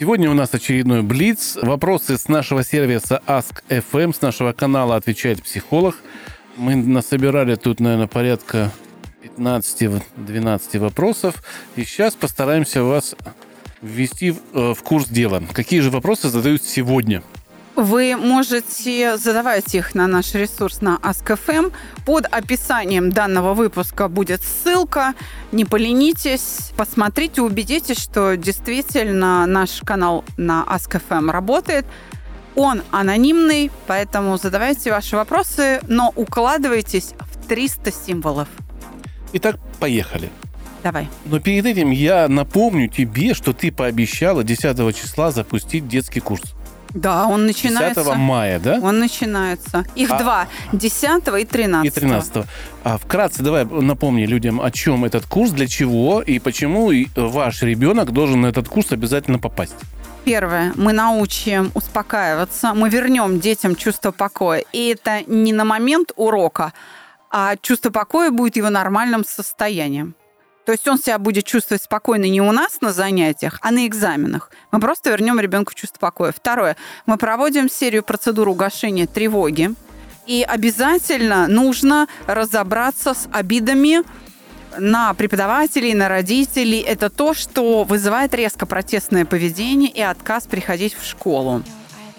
Сегодня у нас очередной Блиц. Вопросы с нашего сервиса Ask.fm, с нашего канала «Отвечает психолог». Мы насобирали тут, наверное, порядка 15-12 вопросов. И сейчас постараемся вас ввести в, в курс дела. Какие же вопросы задают сегодня? Вы можете задавать их на наш ресурс на Ask.fm. Под описанием данного выпуска будет ссылка. Не поленитесь, посмотрите, убедитесь, что действительно наш канал на Ask.fm работает. Он анонимный, поэтому задавайте ваши вопросы, но укладывайтесь в 300 символов. Итак, поехали. Давай. Но перед этим я напомню тебе, что ты пообещала 10 числа запустить детский курс. Да, он начинается. 10 мая, да? Он начинается. Их А- два. 10 и 13. И 13 А вкратце давай напомни людям, о чем этот курс, для чего и почему и ваш ребенок должен на этот курс обязательно попасть. Первое. Мы научим успокаиваться. Мы вернем детям чувство покоя. И это не на момент урока, а чувство покоя будет его нормальным состоянием. То есть он себя будет чувствовать спокойно не у нас на занятиях, а на экзаменах. Мы просто вернем ребенку чувство покоя. Второе. Мы проводим серию процедур угошения тревоги. И обязательно нужно разобраться с обидами на преподавателей, на родителей. Это то, что вызывает резко протестное поведение и отказ приходить в школу.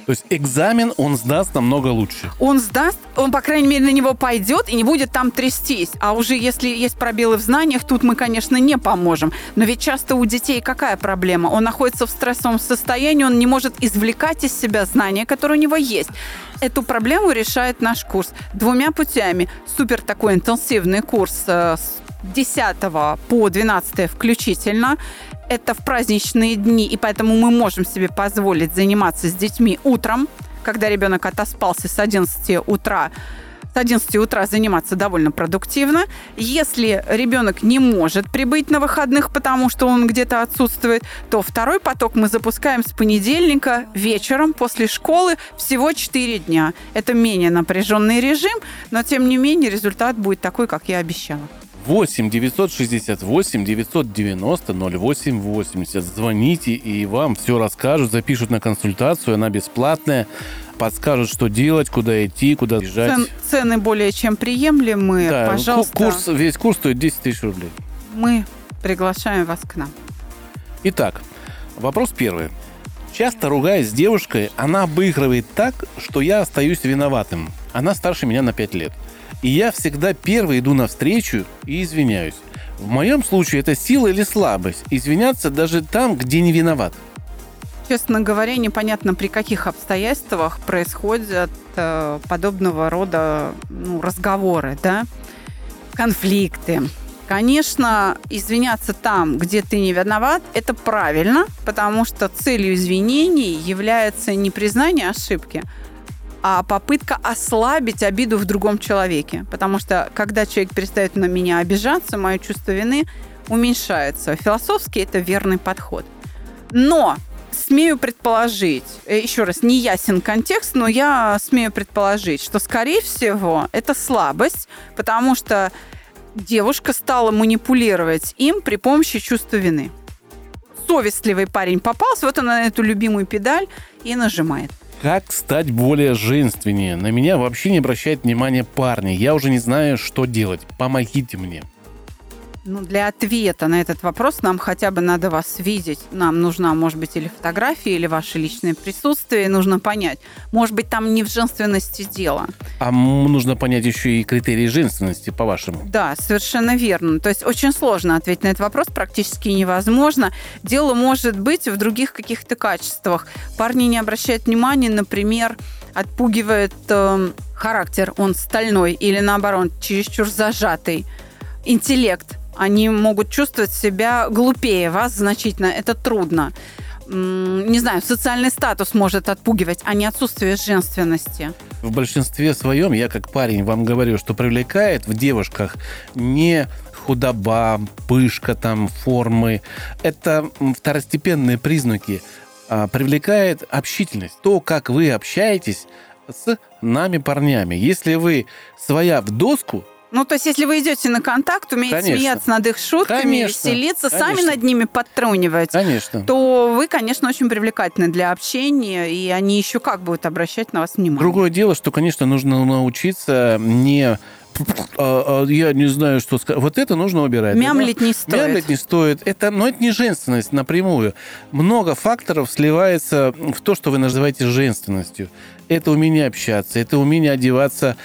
То есть экзамен он сдаст намного лучше. Он сдаст, он, по крайней мере, на него пойдет и не будет там трястись. А уже если есть пробелы в знаниях, тут мы, конечно, не поможем. Но ведь часто у детей какая проблема? Он находится в стрессовом состоянии, он не может извлекать из себя знания, которые у него есть. Эту проблему решает наш курс двумя путями. Супер такой интенсивный курс э, с 10 по 12 включительно. Это в праздничные дни, и поэтому мы можем себе позволить заниматься с детьми утром, когда ребенок отоспался с 11 утра с 11 утра заниматься довольно продуктивно. Если ребенок не может прибыть на выходных, потому что он где-то отсутствует, то второй поток мы запускаем с понедельника вечером после школы всего 4 дня. Это менее напряженный режим, но тем не менее результат будет такой, как я обещала. 8 968 990 0880. Звоните, и вам все расскажут, запишут на консультацию, она бесплатная, подскажут, что делать, куда идти, куда бежать. Цен- цены более чем приемлемые. Да, Пожалуйста, курс, весь курс стоит 10 тысяч рублей. мы приглашаем вас к нам. Итак, вопрос первый. Часто ругаясь с девушкой, она обыгрывает так, что я остаюсь виноватым. Она старше меня на 5 лет. И я всегда первый иду навстречу и извиняюсь. В моем случае это сила или слабость. Извиняться даже там, где не виноват. Честно говоря, непонятно, при каких обстоятельствах происходят э, подобного рода ну, разговоры, да, конфликты. Конечно, извиняться там, где ты не виноват, это правильно, потому что целью извинений является не признание ошибки, а попытка ослабить обиду в другом человеке. Потому что когда человек перестает на меня обижаться, мое чувство вины уменьшается. Философски это верный подход. Но смею предположить, э, еще раз, не ясен контекст, но я смею предположить, что, скорее всего, это слабость, потому что девушка стала манипулировать им при помощи чувства вины. Совестливый парень попался, вот она на эту любимую педаль и нажимает. Как стать более женственнее? На меня вообще не обращает внимания парни. Я уже не знаю, что делать. Помогите мне. Ну, для ответа на этот вопрос нам хотя бы надо вас видеть. Нам нужна, может быть, или фотография, или ваше личное присутствие. Нужно понять. Может быть, там не в женственности дело. А нужно понять еще и критерии женственности, по-вашему. Да, совершенно верно. То есть очень сложно ответить на этот вопрос, практически невозможно. Дело может быть в других каких-то качествах. Парни не обращают внимания, например, отпугивает э, характер, он стальной или наоборот, чересчур зажатый. Интеллект. Они могут чувствовать себя глупее вас значительно. Это трудно. не знаю, социальный статус может отпугивать, а не отсутствие женственности. В большинстве своем, я как парень вам говорю, что привлекает в девушках не худоба, пышка там, формы. Это второстепенные признаки. А, привлекает общительность. То, как вы общаетесь с нами, парнями. Если вы своя в доску, ну, то есть, если вы идете на контакт, умеете конечно. смеяться над их шутками, конечно. веселиться, конечно. сами над ними подтрунивать, конечно. то вы, конечно, очень привлекательны для общения, и они еще как будут обращать на вас внимание. Другое дело, что, конечно, нужно научиться не а, а, я не знаю, что сказать. Вот это нужно убирать. Мямлить да? не стоит. Мямлить не стоит. Это, но это не женственность напрямую. Много факторов сливается в то, что вы называете женственностью. Это умение общаться, это умение одеваться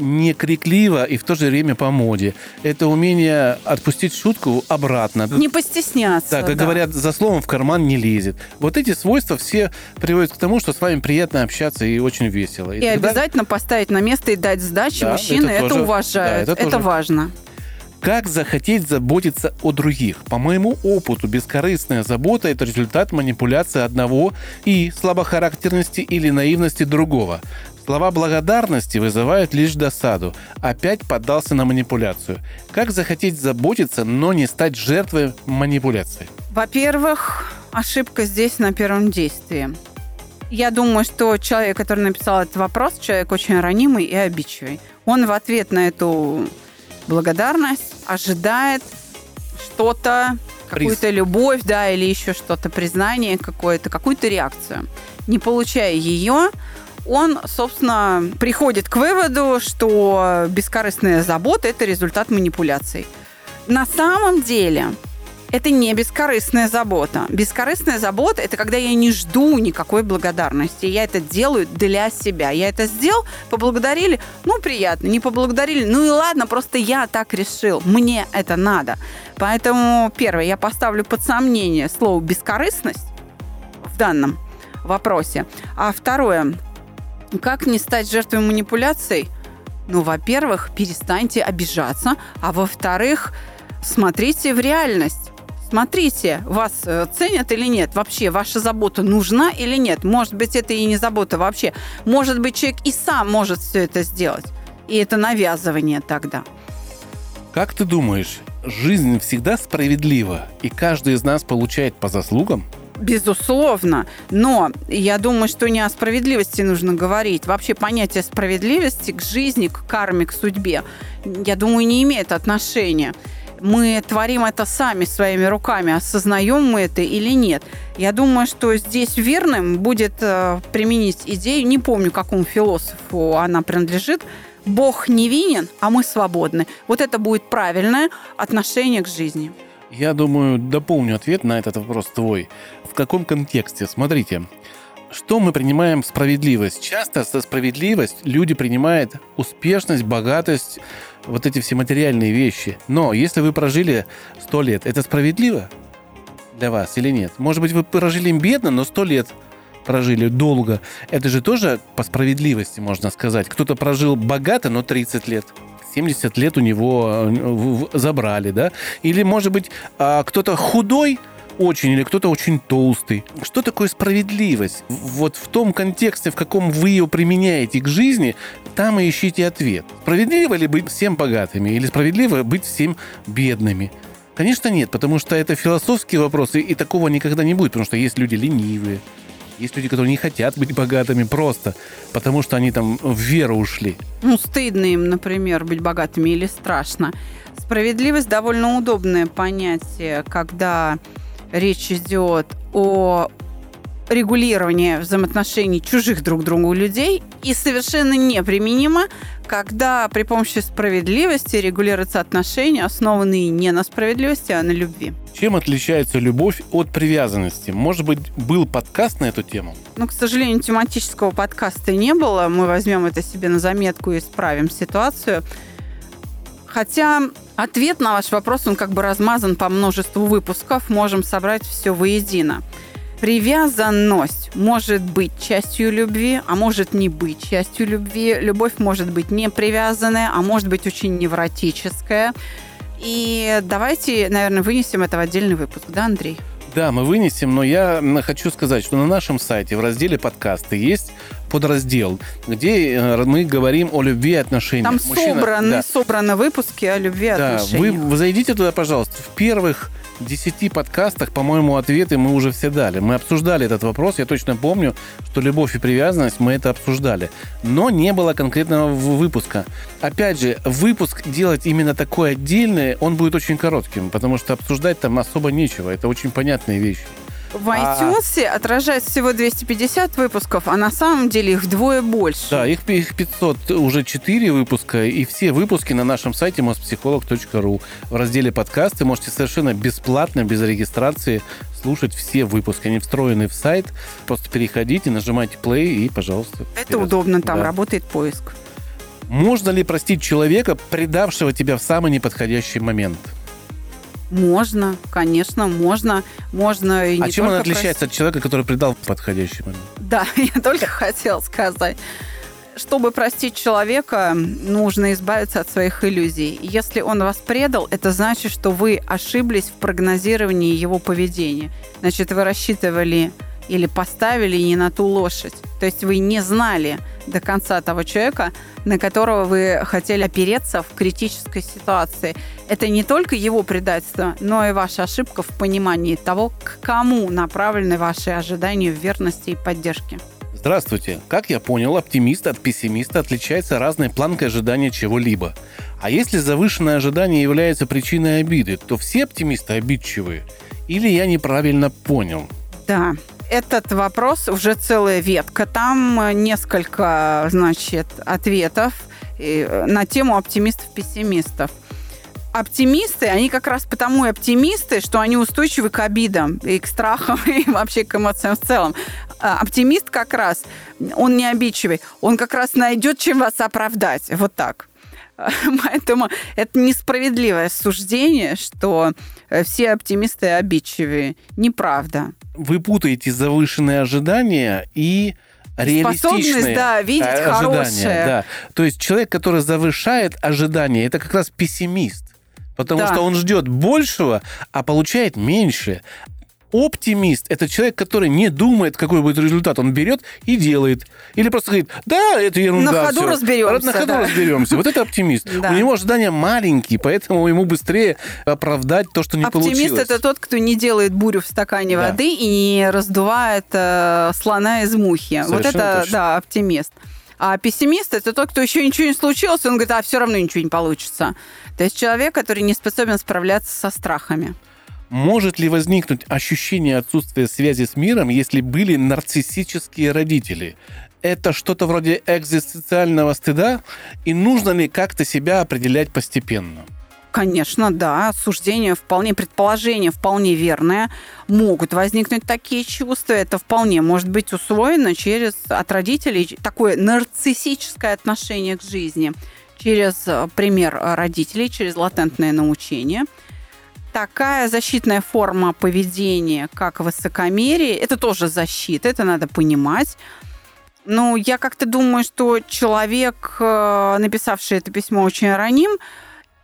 не крикливо и в то же время по моде. Это умение отпустить шутку обратно. Не постесняться. Да, как да. говорят, за словом в карман не лезет. Вот эти свойства все приводят к тому, что с вами приятно общаться и очень весело. И, и тогда... обязательно поставить на место и дать сдачи да, мужчины. Это, это тоже, уважают. Да, это, это тоже. важно. Как захотеть заботиться о других? По моему опыту, бескорыстная забота – это результат манипуляции одного и слабохарактерности или наивности другого. Слова благодарности вызывают лишь досаду. Опять поддался на манипуляцию. Как захотеть заботиться, но не стать жертвой манипуляции? Во-первых, ошибка здесь на первом действии. Я думаю, что человек, который написал этот вопрос, человек очень ранимый и обидчивый. Он в ответ на эту благодарность ожидает что-то, какую-то любовь, да, или еще что-то, признание какое-то, какую-то реакцию. Не получая ее, он, собственно, приходит к выводу, что бескорыстная забота – это результат манипуляций. На самом деле это не бескорыстная забота. Бескорыстная забота – это когда я не жду никакой благодарности. Я это делаю для себя. Я это сделал, поблагодарили, ну, приятно. Не поблагодарили, ну и ладно, просто я так решил. Мне это надо. Поэтому, первое, я поставлю под сомнение слово «бескорыстность» в данном вопросе. А второе, как не стать жертвой манипуляций? Ну, во-первых, перестаньте обижаться, а во-вторых, смотрите в реальность. Смотрите, вас э, ценят или нет, вообще ваша забота нужна или нет. Может быть, это и не забота вообще. Может быть, человек и сам может все это сделать. И это навязывание тогда. Как ты думаешь, жизнь всегда справедлива, и каждый из нас получает по заслугам? Безусловно. Но я думаю, что не о справедливости нужно говорить. Вообще понятие справедливости к жизни, к карме, к судьбе, я думаю, не имеет отношения. Мы творим это сами своими руками, осознаем мы это или нет. Я думаю, что здесь верным будет э, применить идею, не помню, какому философу она принадлежит, Бог невинен, а мы свободны. Вот это будет правильное отношение к жизни. Я думаю, дополню ответ на этот вопрос твой. В каком контексте? Смотрите, что мы принимаем справедливость? Часто со справедливость люди принимают успешность, богатость, вот эти все материальные вещи. Но если вы прожили сто лет, это справедливо для вас или нет? Может быть, вы прожили бедно, но сто лет прожили долго. Это же тоже по справедливости, можно сказать. Кто-то прожил богато, но 30 лет. 70 лет у него э, забрали, да? Или, может быть, а, кто-то худой, очень, или кто-то очень толстый. Что такое справедливость? Вот в том контексте, в каком вы ее применяете к жизни, там и ищите ответ. Справедливо ли быть всем богатыми или справедливо быть всем бедными? Конечно, нет, потому что это философские вопросы, и такого никогда не будет, потому что есть люди ленивые, есть люди, которые не хотят быть богатыми просто, потому что они там в веру ушли. Ну, стыдно им, например, быть богатыми или страшно. Справедливость довольно удобное понятие, когда речь идет о регулирование взаимоотношений чужих друг другу людей и совершенно неприменимо, когда при помощи справедливости регулируются отношения, основанные не на справедливости, а на любви. Чем отличается любовь от привязанности? Может быть, был подкаст на эту тему? Ну, к сожалению, тематического подкаста не было. Мы возьмем это себе на заметку и исправим ситуацию. Хотя ответ на ваш вопрос, он как бы размазан по множеству выпусков. Можем собрать все воедино. Привязанность может быть частью любви, а может не быть частью любви. Любовь может быть не привязанная, а может быть очень невротическая. И давайте, наверное, вынесем это в отдельный выпуск, да, Андрей? Да, мы вынесем, но я хочу сказать, что на нашем сайте в разделе подкасты есть подраздел, где э, мы говорим о любви и отношениях. Там Мужчина, собраны, да. собраны выпуски о любви и да, отношениях. Вы, вы зайдите туда, пожалуйста. В первых 10 подкастах, по-моему, ответы мы уже все дали. Мы обсуждали этот вопрос. Я точно помню, что любовь и привязанность мы это обсуждали. Но не было конкретного выпуска. Опять же, выпуск делать именно такой отдельный, он будет очень коротким, потому что обсуждать там особо нечего. Это очень понятные вещи. В iTunes а... отражается всего 250 выпусков, а на самом деле их вдвое больше. Да, их, их 500, уже 4 выпуска, и все выпуски на нашем сайте mospsycholog.ru. В разделе подкасты можете совершенно бесплатно, без регистрации слушать все выпуски. Они встроены в сайт. Просто переходите, нажимайте play и, пожалуйста. Это вперед. удобно, там да. работает поиск. Можно ли простить человека, предавшего тебя в самый неподходящий момент? Можно, конечно, можно. Можно и а чем он отличается прос... от человека, который предал подходящий момент? Да, я только хотела сказать. Чтобы простить человека, нужно избавиться от своих иллюзий. Если он вас предал, это значит, что вы ошиблись в прогнозировании его поведения. Значит, вы рассчитывали или поставили не на ту лошадь. То есть вы не знали до конца того человека, на которого вы хотели опереться в критической ситуации. Это не только его предательство, но и ваша ошибка в понимании того, к кому направлены ваши ожидания в верности и поддержке. Здравствуйте. Как я понял, оптимист от пессимиста отличается разной планкой ожидания чего-либо. А если завышенное ожидание является причиной обиды, то все оптимисты обидчивые? Или я неправильно понял? Да, этот вопрос уже целая ветка. Там э, несколько, значит, ответов э, на тему оптимистов-пессимистов. Оптимисты, они как раз потому и оптимисты, что они устойчивы к обидам и к страхам, и вообще к эмоциям в целом. А оптимист как раз, он не обидчивый, он как раз найдет, чем вас оправдать. Вот так. Поэтому это несправедливое суждение, что э, все оптимисты обидчивые. Неправда. Вы путаете завышенные ожидания и реалистичные Способность, да, видеть ожидания. Хорошее. Да. То есть человек, который завышает ожидания, это как раз пессимист. Потому да. что он ждет большего, а получает меньше. Оптимист – это человек, который не думает, какой будет результат. Он берет и делает. Или просто говорит, да, это ерунда. На ходу все. разберемся. На ходу да. разберемся. Вот это оптимист. Да. У него ожидания маленькие, поэтому ему быстрее оправдать то, что не оптимист получилось. Оптимист – это тот, кто не делает бурю в стакане да. воды и не раздувает э, слона из мухи. Совершенно вот это, точно. да, оптимист. А пессимист это тот, кто еще ничего не случилось, он говорит, а все равно ничего не получится. То есть человек, который не способен справляться со страхами. Может ли возникнуть ощущение отсутствия связи с миром, если были нарциссические родители? Это что-то вроде экзистенциального стыда? И нужно ли как-то себя определять постепенно? Конечно, да. Суждение вполне, предположение вполне верное. Могут возникнуть такие чувства. Это вполне может быть усвоено через от родителей такое нарциссическое отношение к жизни. Через э, пример родителей, через латентное научение – такая защитная форма поведения, как высокомерие, это тоже защита, это надо понимать. Ну, я как-то думаю, что человек, э, написавший это письмо, очень раним.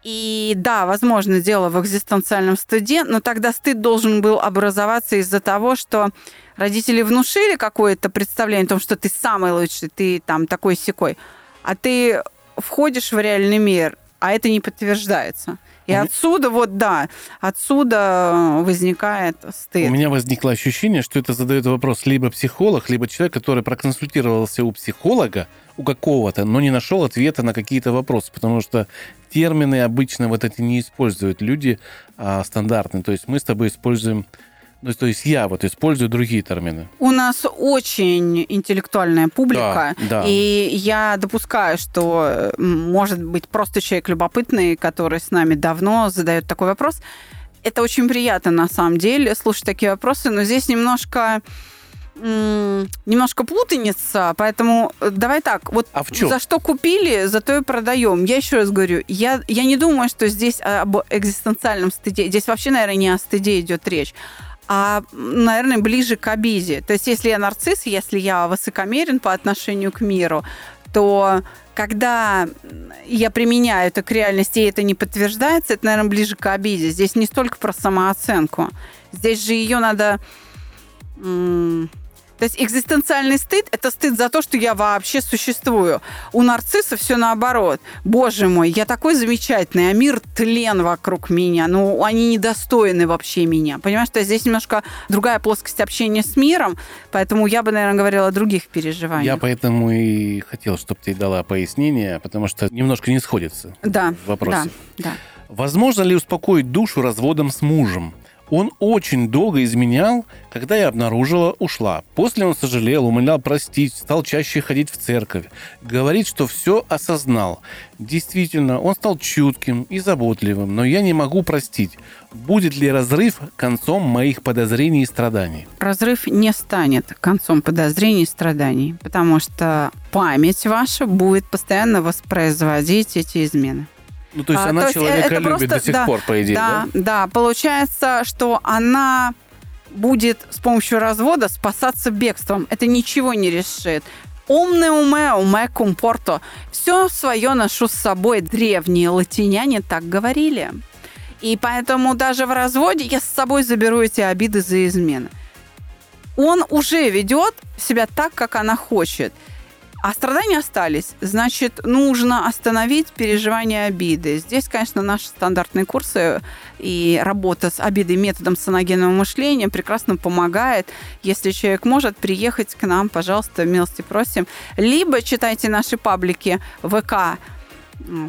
И да, возможно, дело в экзистенциальном стыде, но тогда стыд должен был образоваться из-за того, что родители внушили какое-то представление о том, что ты самый лучший, ты там такой секой, а ты входишь в реальный мир, а это не подтверждается. И mm отсюда, вот да, отсюда э, возникает стыд. У меня возникло ощущение, что это задает вопрос либо психолог, либо человек, который проконсультировался у психолога, у какого-то, но не нашел ответа на какие-то вопросы, потому что термины обычно вот эти не используют люди а, стандартные. То есть мы с тобой используем ну, то есть я вот использую другие термины. У нас очень интеллектуальная публика, да, да. и я допускаю, что может быть просто человек любопытный, который с нами давно задает такой вопрос. Это очень приятно на самом деле слушать такие вопросы, но здесь немножко немножко путаница, поэтому э, давай так, вот а в чем? за что купили, за то и продаем. Я еще раз говорю, я, я не думаю, что здесь об экзистенциальном стыде, здесь вообще, наверное, не о стыде идет речь, а, наверное, ближе к обиде. То есть, если я нарцисс, если я высокомерен по отношению к миру, то когда я применяю это к реальности, и это не подтверждается, это, наверное, ближе к обиде. Здесь не столько про самооценку. Здесь же ее надо... То есть экзистенциальный стыд – это стыд за то, что я вообще существую. У нарцисса все наоборот. Боже мой, я такой замечательный, а мир тлен вокруг меня. Ну, они недостойны вообще меня. Понимаешь, что здесь немножко другая плоскость общения с миром, поэтому я бы, наверное, говорила о других переживаниях. Я поэтому и хотел, чтобы ты дала пояснение, потому что немножко не сходится Да, в вопросе. да, да. Возможно ли успокоить душу разводом с мужем? Он очень долго изменял, когда я обнаружила, ушла. После он сожалел, умолял простить, стал чаще ходить в церковь. Говорит, что все осознал. Действительно, он стал чутким и заботливым, но я не могу простить. Будет ли разрыв концом моих подозрений и страданий? Разрыв не станет концом подозрений и страданий, потому что память ваша будет постоянно воспроизводить эти измены. Ну, то есть А, она то есть человека это любит просто- до сих да, пор, по идее, да? Да, да, получается, что она будет с помощью развода спасаться бегством. Это ничего не решит. Умне уме, уме кумпорто. Все свое ношу с собой. Древние латиняне так говорили. И поэтому даже в разводе я с собой заберу эти обиды за измены. Он уже ведет себя так, как она хочет. А страдания остались. Значит, нужно остановить переживание обиды. Здесь, конечно, наши стандартные курсы и работа с обидой методом саногенного мышления прекрасно помогает. Если человек может приехать к нам, пожалуйста, милости просим. Либо читайте наши паблики ВК,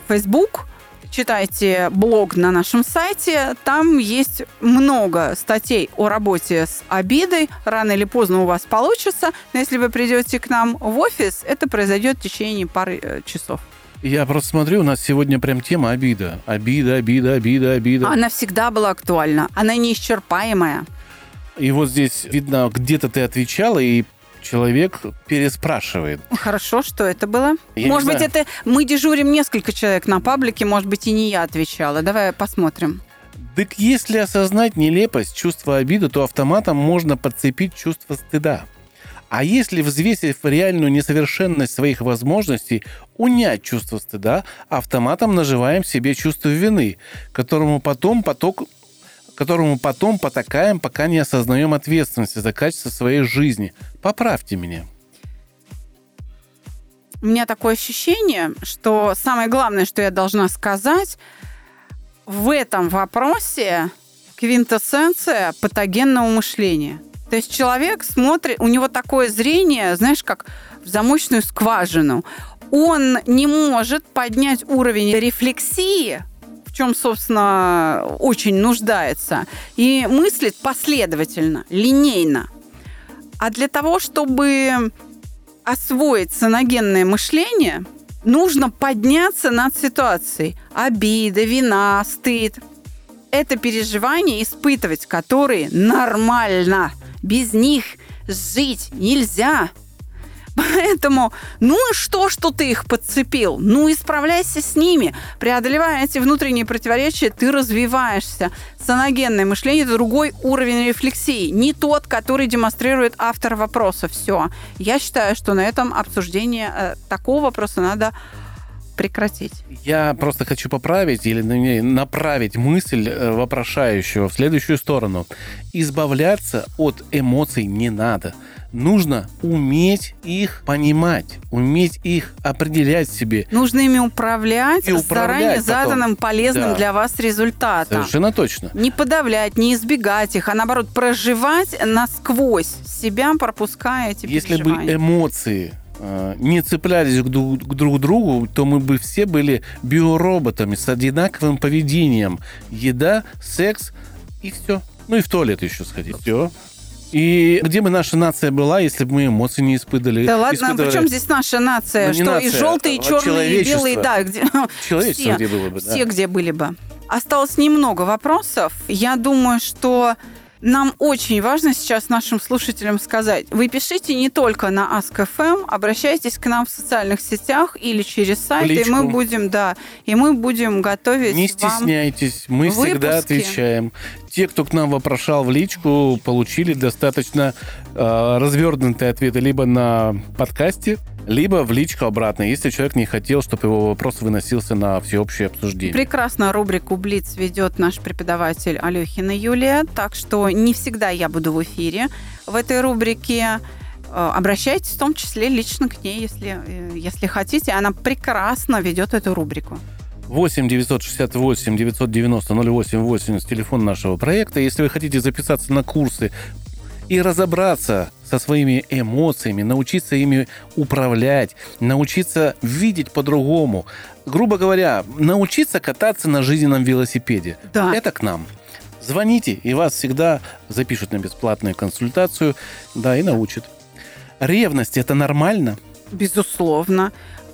Facebook, читайте блог на нашем сайте. Там есть много статей о работе с обидой. Рано или поздно у вас получится. Но если вы придете к нам в офис, это произойдет в течение пары э, часов. Я просто смотрю, у нас сегодня прям тема обида. Обида, обида, обида, обида. Она всегда была актуальна. Она неисчерпаемая. И вот здесь видно, где-то ты отвечала, и человек переспрашивает. Хорошо, что это было. Я может быть, это мы дежурим несколько человек на паблике, может быть, и не я отвечала. Давай посмотрим. Так если осознать нелепость чувства обиды, то автоматом можно подцепить чувство стыда. А если, взвесив реальную несовершенность своих возможностей, унять чувство стыда, автоматом наживаем себе чувство вины, которому потом поток которому потом потакаем, пока не осознаем ответственности за качество своей жизни. Поправьте меня. У меня такое ощущение, что самое главное, что я должна сказать, в этом вопросе квинтэссенция патогенного мышления. То есть человек смотрит, у него такое зрение, знаешь, как в замочную скважину. Он не может поднять уровень рефлексии, чем, собственно, очень нуждается, и мыслит последовательно, линейно. А для того, чтобы освоить саногенное мышление, нужно подняться над ситуацией. Обида, вина, стыд. Это переживания, испытывать которые нормально. Без них жить нельзя. Поэтому, ну и что, что ты их подцепил? Ну, исправляйся с ними. Преодолевая эти внутренние противоречия, ты развиваешься. Саногенное мышление – это другой уровень рефлексии. Не тот, который демонстрирует автор вопроса. Все. Я считаю, что на этом обсуждение э, такого вопроса надо прекратить. Я просто хочу поправить или ну, направить мысль э, вопрошающего в следующую сторону. Избавляться от эмоций не надо. Нужно уметь их понимать, уметь их определять себе. Нужно ими управлять, И управлять заранее потом. заданным полезным Да. для вас результатом. Совершенно точно. Не подавлять, не избегать их, а наоборот проживать насквозь себя, пропуская эти Если бы эмоции э, не цеплялись к, ду- к друг другу, то мы бы все были биороботами с одинаковым поведением. Еда, секс и все. Ну и в туалет еще сходить. Все. И где бы наша нация была, если бы мы эмоции не испытывали? Да ладно, испытывали? причем здесь наша нация? Ну, что нация, и желтые, и а черные, и белые, да, где Человечество все, где было бы, да. все где были бы. Осталось немного вопросов. Я думаю, что нам очень важно сейчас нашим слушателям сказать. Вы пишите не только на Ask.fm, обращайтесь к нам в социальных сетях или через сайт, и мы личку. будем, да, и мы будем готовить Не вам стесняйтесь, мы всегда выпуски. отвечаем. Те, кто к нам вопрошал в личку, получили достаточно э, развернутые ответы либо на подкасте, либо в личку обратно, если человек не хотел, чтобы его вопрос выносился на всеобщее обсуждение. Прекрасно рубрику «Блиц» ведет наш преподаватель Алехина Юлия, так что не всегда я буду в эфире в этой рубрике. Э, обращайтесь в том числе лично к ней, если, э, если хотите. Она прекрасно ведет эту рубрику. 8 968 990 0880 телефон нашего проекта. Если вы хотите записаться на курсы и разобраться со своими эмоциями, научиться ими управлять, научиться видеть по-другому. Грубо говоря, научиться кататься на жизненном велосипеде. Да. Это к нам. Звоните, и вас всегда запишут на бесплатную консультацию, да, и научат. Ревность – это нормально? Безусловно.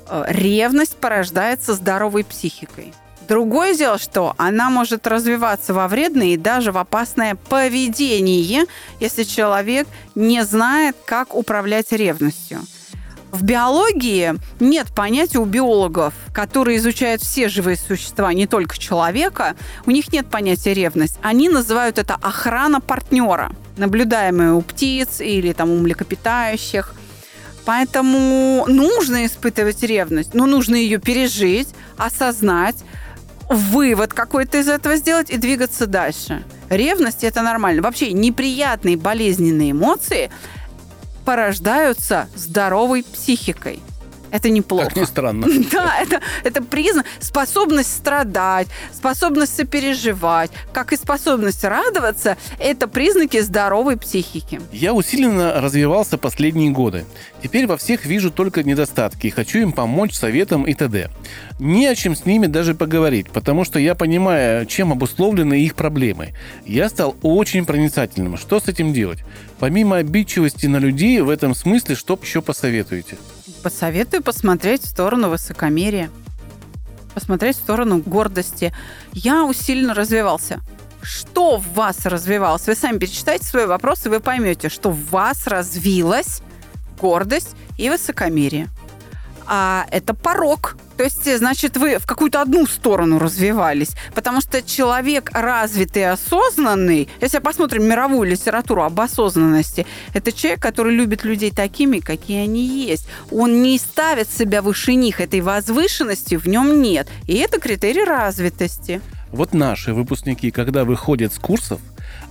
Э, ревность порождается здоровой психикой. Другое дело, что она может развиваться во вредное и даже в опасное поведение, если человек не знает, как управлять ревностью. В биологии нет понятия у биологов, которые изучают все живые существа, не только человека. У них нет понятия ревность. Они называют это охрана партнера, наблюдаемая у птиц или там у млекопитающих. Поэтому нужно испытывать ревность, но нужно ее пережить, осознать, вывод какой-то из этого сделать и двигаться дальше. Ревность это нормально. Вообще неприятные болезненные эмоции порождаются здоровой психикой. Это неплохо. Как ни странно. Да, это, это признак, способность страдать, способность сопереживать, как и способность радоваться, это признаки здоровой психики. Я усиленно развивался последние годы. Теперь во всех вижу только недостатки и хочу им помочь советом и т.д. Не о чем с ними даже поговорить, потому что я понимаю, чем обусловлены их проблемы. Я стал очень проницательным. Что с этим делать? Помимо обидчивости на людей, в этом смысле, что еще посоветуете? Посоветую посмотреть в сторону высокомерия, посмотреть в сторону гордости. Я усиленно развивался. Что в вас развивалось? Вы сами перечитайте свой вопрос, и вы поймете, что в вас развилась гордость и высокомерие. А это порог то есть, э, значит, вы в какую-то одну сторону развивались. Потому что человек развитый осознанный, если посмотрим мировую литературу об осознанности, это человек, который любит людей такими, какие они есть. Он не ставит себя выше них. Этой возвышенности в нем нет. И это критерий развитости. Вот наши выпускники, когда выходят с курсов,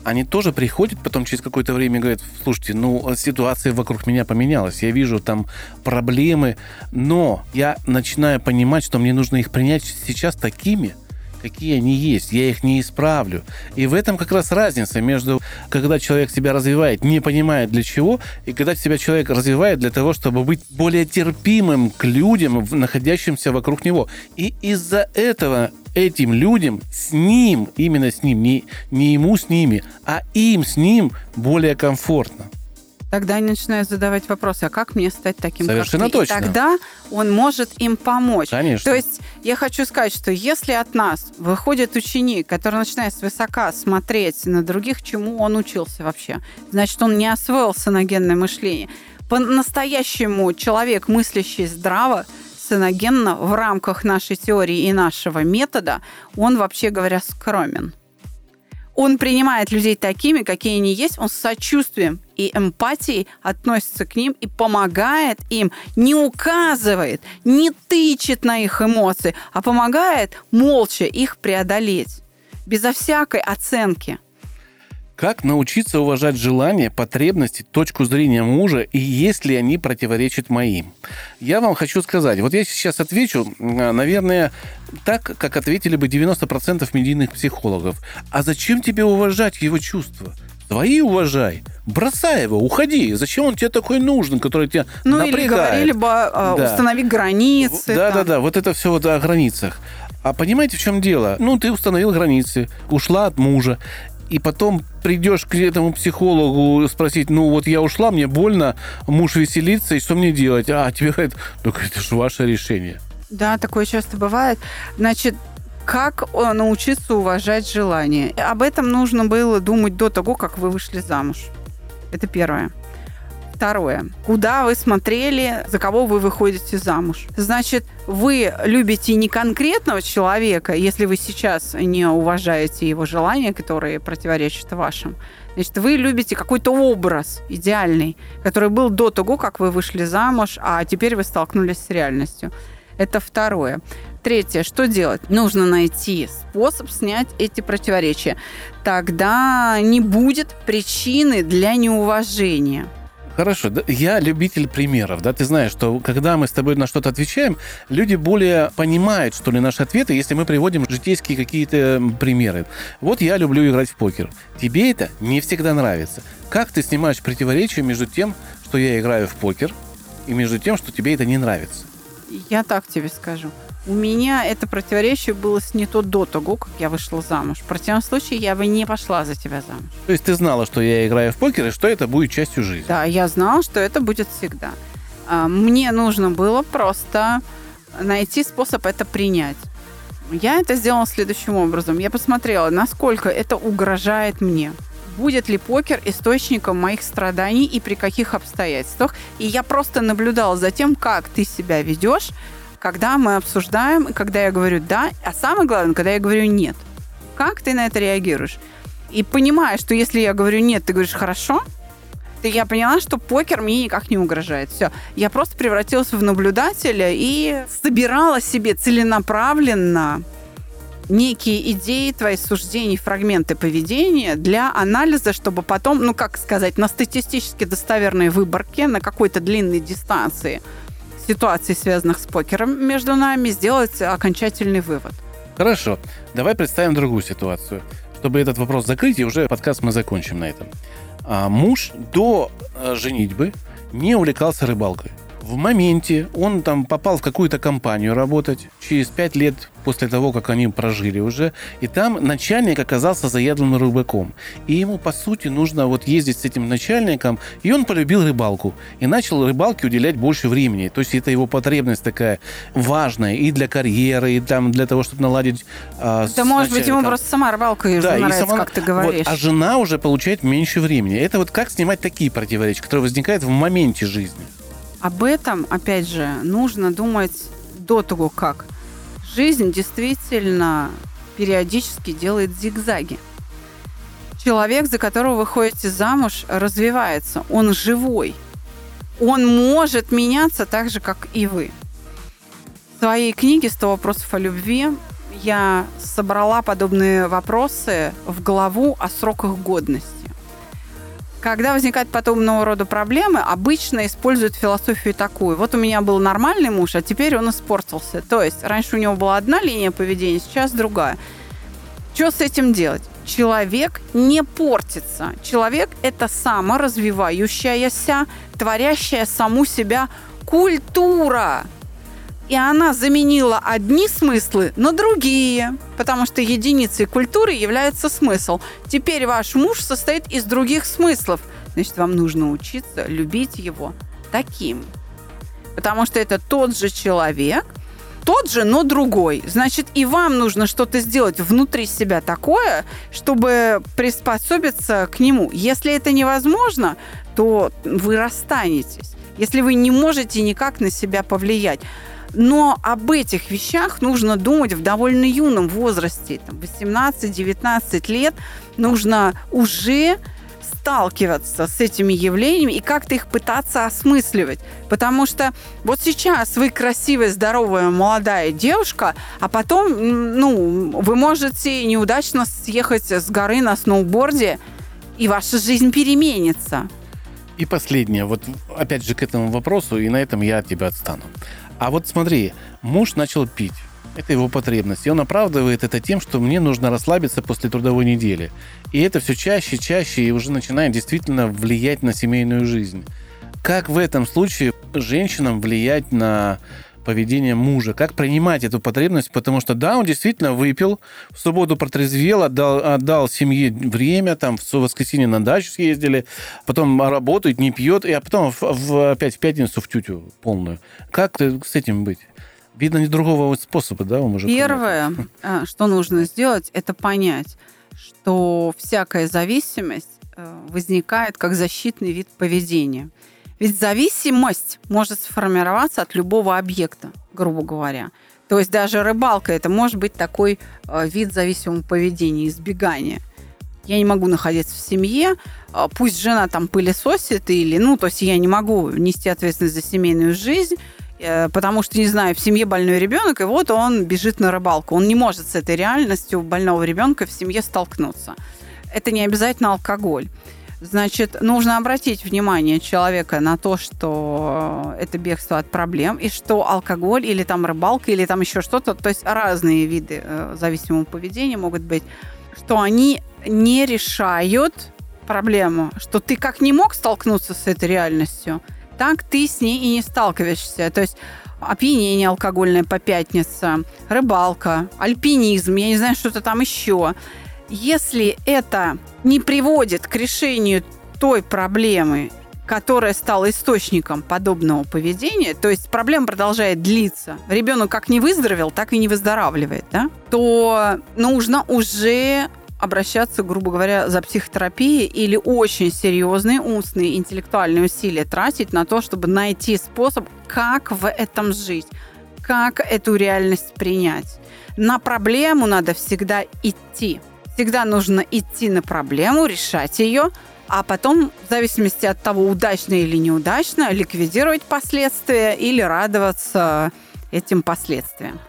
они тоже приходят потом через какое-то время и говорят, слушайте, ну, ситуация вокруг меня поменялась, я вижу там проблемы, но я начинаю понимать, что мне нужно их принять сейчас такими, какие они есть, я их не исправлю. И в этом как раз разница между, когда человек себя развивает, не понимая для чего, и когда себя человек развивает для того, чтобы быть более терпимым к людям, находящимся вокруг него. И из-за этого этим людям, с ним, именно с ним, не, не ему с ними, а им с ним более комфортно. Тогда они начинают задавать вопросы, а как мне стать таким, Совершенно как ты? точно. И тогда он может им помочь. Конечно. То есть я хочу сказать, что если от нас выходит ученик, который начинает свысока смотреть на других, чему он учился вообще, значит, он не освоил саногенное мышление. По-настоящему человек, мыслящий здраво, саногенно в рамках нашей теории и нашего метода, он, вообще говоря, скромен. Он принимает людей такими, какие они есть, он с сочувствием и эмпатией относится к ним и помогает им, не указывает, не тычет на их эмоции, а помогает молча их преодолеть, безо всякой оценки. Как научиться уважать желания, потребности, точку зрения мужа, и если они противоречат моим? Я вам хочу сказать, вот я сейчас отвечу, наверное, так, как ответили бы 90% медийных психологов. А зачем тебе уважать его чувства? Свои уважай. Бросай его, уходи. Зачем он тебе такой нужен, который тебя ну, напрягает? или говорили бы, э, да. установи границы. Да, там. да, да, вот это все вот о границах. А понимаете, в чем дело? Ну, ты установил границы, ушла от мужа и потом придешь к этому психологу спросить, ну вот я ушла, мне больно, муж веселится, и что мне делать? А тебе говорят, ну это же ваше решение. Да, такое часто бывает. Значит, как э, научиться уважать желание? Об этом нужно было думать до того, как вы вышли замуж. Это первое. Второе. Куда вы смотрели, за кого вы выходите замуж? Значит, вы любите не конкретного человека, если вы сейчас не уважаете его желания, которые противоречат вашим. Значит, вы любите какой-то образ идеальный, который был до того, как вы вышли замуж, а теперь вы столкнулись с реальностью. Это второе. Третье, что делать? Нужно найти способ снять эти противоречия. Тогда не будет причины для неуважения. Хорошо, я любитель примеров, да, ты знаешь, что когда мы с тобой на что-то отвечаем, люди более понимают, что ли, наши ответы, если мы приводим житейские какие-то примеры. Вот я люблю играть в покер. Тебе это не всегда нравится. Как ты снимаешь противоречие между тем, что я играю в покер, и между тем, что тебе это не нравится? Я так тебе скажу. У меня это противоречие было не то до того, как я вышла замуж. В противном случае я бы не пошла за тебя замуж. То есть ты знала, что я играю в покер, и что это будет частью жизни? Да, я знала, что это будет всегда. А, мне нужно было просто найти способ это принять. Я это сделала следующим образом. Я посмотрела, насколько это угрожает мне. Будет ли покер источником моих страданий и при каких обстоятельствах. И я просто наблюдала за тем, как ты себя ведешь, когда мы обсуждаем, когда я говорю «да», а самое главное, когда я говорю «нет». Как ты на это реагируешь? И понимаешь, что если я говорю «нет», ты говоришь «хорошо», то я поняла, что покер мне никак не угрожает. Все. Я просто превратилась в наблюдателя и собирала себе целенаправленно некие идеи, твои суждения, фрагменты поведения для анализа, чтобы потом, ну, как сказать, на статистически достоверной выборке на какой-то длинной дистанции – ситуаций, связанных с покером между нами, сделать окончательный вывод. Хорошо. Давай представим другую ситуацию. Чтобы этот вопрос закрыть, и уже подкаст мы закончим на этом. А муж до э, женитьбы не увлекался рыбалкой. В моменте он там попал в какую-то компанию работать через пять лет после того, как они прожили уже. И там начальник оказался заядлым рыбаком. И ему, по сути, нужно вот ездить с этим начальником. И он полюбил рыбалку. И начал рыбалке уделять больше времени. То есть это его потребность такая важная и для карьеры, и там для того, чтобы наладить... А, да, может быть, ему просто сама рыбалка и да, нравится, сама... как ты говоришь. Вот, а жена уже получает меньше времени. Это вот как снимать такие противоречия, которые возникают в моменте жизни? Об этом, опять же, нужно думать до того, как жизнь действительно периодически делает зигзаги. Человек, за которого вы ходите замуж, развивается. Он живой. Он может меняться так же, как и вы. В своей книге «100 вопросов о любви» я собрала подобные вопросы в главу о сроках годности. Когда возникают подобного рода проблемы, обычно используют философию такую. Вот у меня был нормальный муж, а теперь он испортился. То есть раньше у него была одна линия поведения, сейчас другая. Что с этим делать? Человек не портится. Человек – это саморазвивающаяся, творящая саму себя культура и она заменила одни смыслы на другие, потому что единицей культуры является смысл. Теперь ваш муж состоит из других смыслов. Значит, вам нужно учиться любить его таким. Потому что это тот же человек, тот же, но другой. Значит, и вам нужно что-то сделать внутри себя такое, чтобы приспособиться к нему. Если это невозможно, то вы расстанетесь. Если вы не можете никак на себя повлиять. Но об этих вещах нужно думать в довольно юном возрасте, 18-19 лет, нужно уже сталкиваться с этими явлениями и как-то их пытаться осмысливать. Потому что вот сейчас вы красивая, здоровая, молодая девушка, а потом, ну, вы можете неудачно съехать с горы на сноуборде, и ваша жизнь переменится. И последнее, вот опять же к этому вопросу, и на этом я от тебя отстану. А вот смотри, муж начал пить. Это его потребность. И он оправдывает это тем, что мне нужно расслабиться после трудовой недели. И это все чаще, чаще и уже начинает действительно влиять на семейную жизнь. Как в этом случае женщинам влиять на поведение мужа, как принимать эту потребность, потому что да, он действительно выпил, в субботу протрезвел, отдал, отдал семье время, там в воскресенье на дачу съездили, потом работает, не пьет, и а потом в, в, опять в пятницу в тютю полную. Как с этим быть? Видно, не другого способа, да, у мужа? Первое, а, что нужно сделать, это понять, что всякая зависимость э, возникает как защитный вид поведения – Ведь зависимость может сформироваться от любого объекта, грубо говоря. То есть даже рыбалка это может быть такой э, вид зависимого поведения, избегания. Я не могу находиться в семье, э, пусть жена там пылесосит или, ну, то есть я не могу нести ответственность за семейную жизнь, э, потому что, не знаю, в семье больной ребенок, и вот он бежит на рыбалку. Он не может с этой реальностью больного ребенка в семье столкнуться. Это не обязательно алкоголь. Значит, нужно обратить внимание человека на то, что это бегство от проблем, и что алкоголь или там рыбалка, или там еще что-то, то есть разные виды э, зависимого поведения могут быть, что они не решают проблему, что ты как не мог столкнуться с этой реальностью, так ты с ней и не сталкиваешься. То есть опьянение алкогольное по пятницам, рыбалка, альпинизм, я не знаю, что-то там еще – если это не приводит к решению той проблемы, которая стала источником подобного поведения, то есть проблема продолжает длиться, ребенок как не выздоровел, так и не выздоравливает, да, то нужно уже обращаться, грубо говоря, за психотерапией или очень серьезные умственные интеллектуальные усилия тратить на то, чтобы найти способ, как в этом жить, как эту реальность принять. На проблему надо всегда идти. Всегда нужно идти на проблему, решать ее, а потом, в зависимости от того, удачно или неудачно, ликвидировать последствия или радоваться этим последствиям.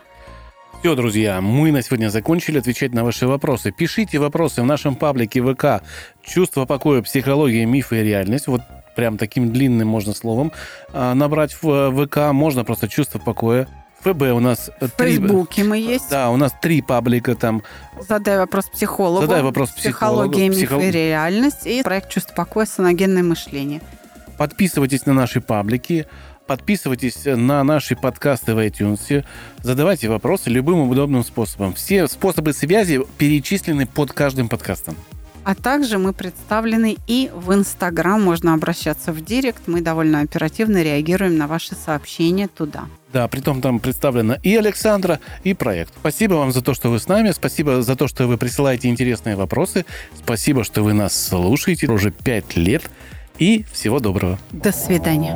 Все, друзья, мы на сегодня закончили отвечать на ваши вопросы. Пишите вопросы в нашем паблике ВК «Чувство покоя, психология, мифы и реальность». Вот прям таким длинным можно словом а, набрать в ВК. Можно просто «Чувство покоя». ФБ у нас... В три... Фейсбуке мы есть. Да, у нас три паблика там. Задай вопрос психологу. Задай вопрос психологу. Психология, миф и реальность. И проект «Чувство покоя. Саногенное мышление». Подписывайтесь на наши паблики. Подписывайтесь на наши подкасты в iTunes. Задавайте вопросы любым удобным способом. Все способы связи перечислены под каждым подкастом. А также мы представлены и в Инстаграм. Можно обращаться в Директ. Мы довольно оперативно реагируем на ваши сообщения туда. Да, при том там представлена и Александра, и проект. Спасибо вам за то, что вы с нами. Спасибо за то, что вы присылаете интересные вопросы. Спасибо, что вы нас слушаете уже пять лет. И всего доброго. До свидания.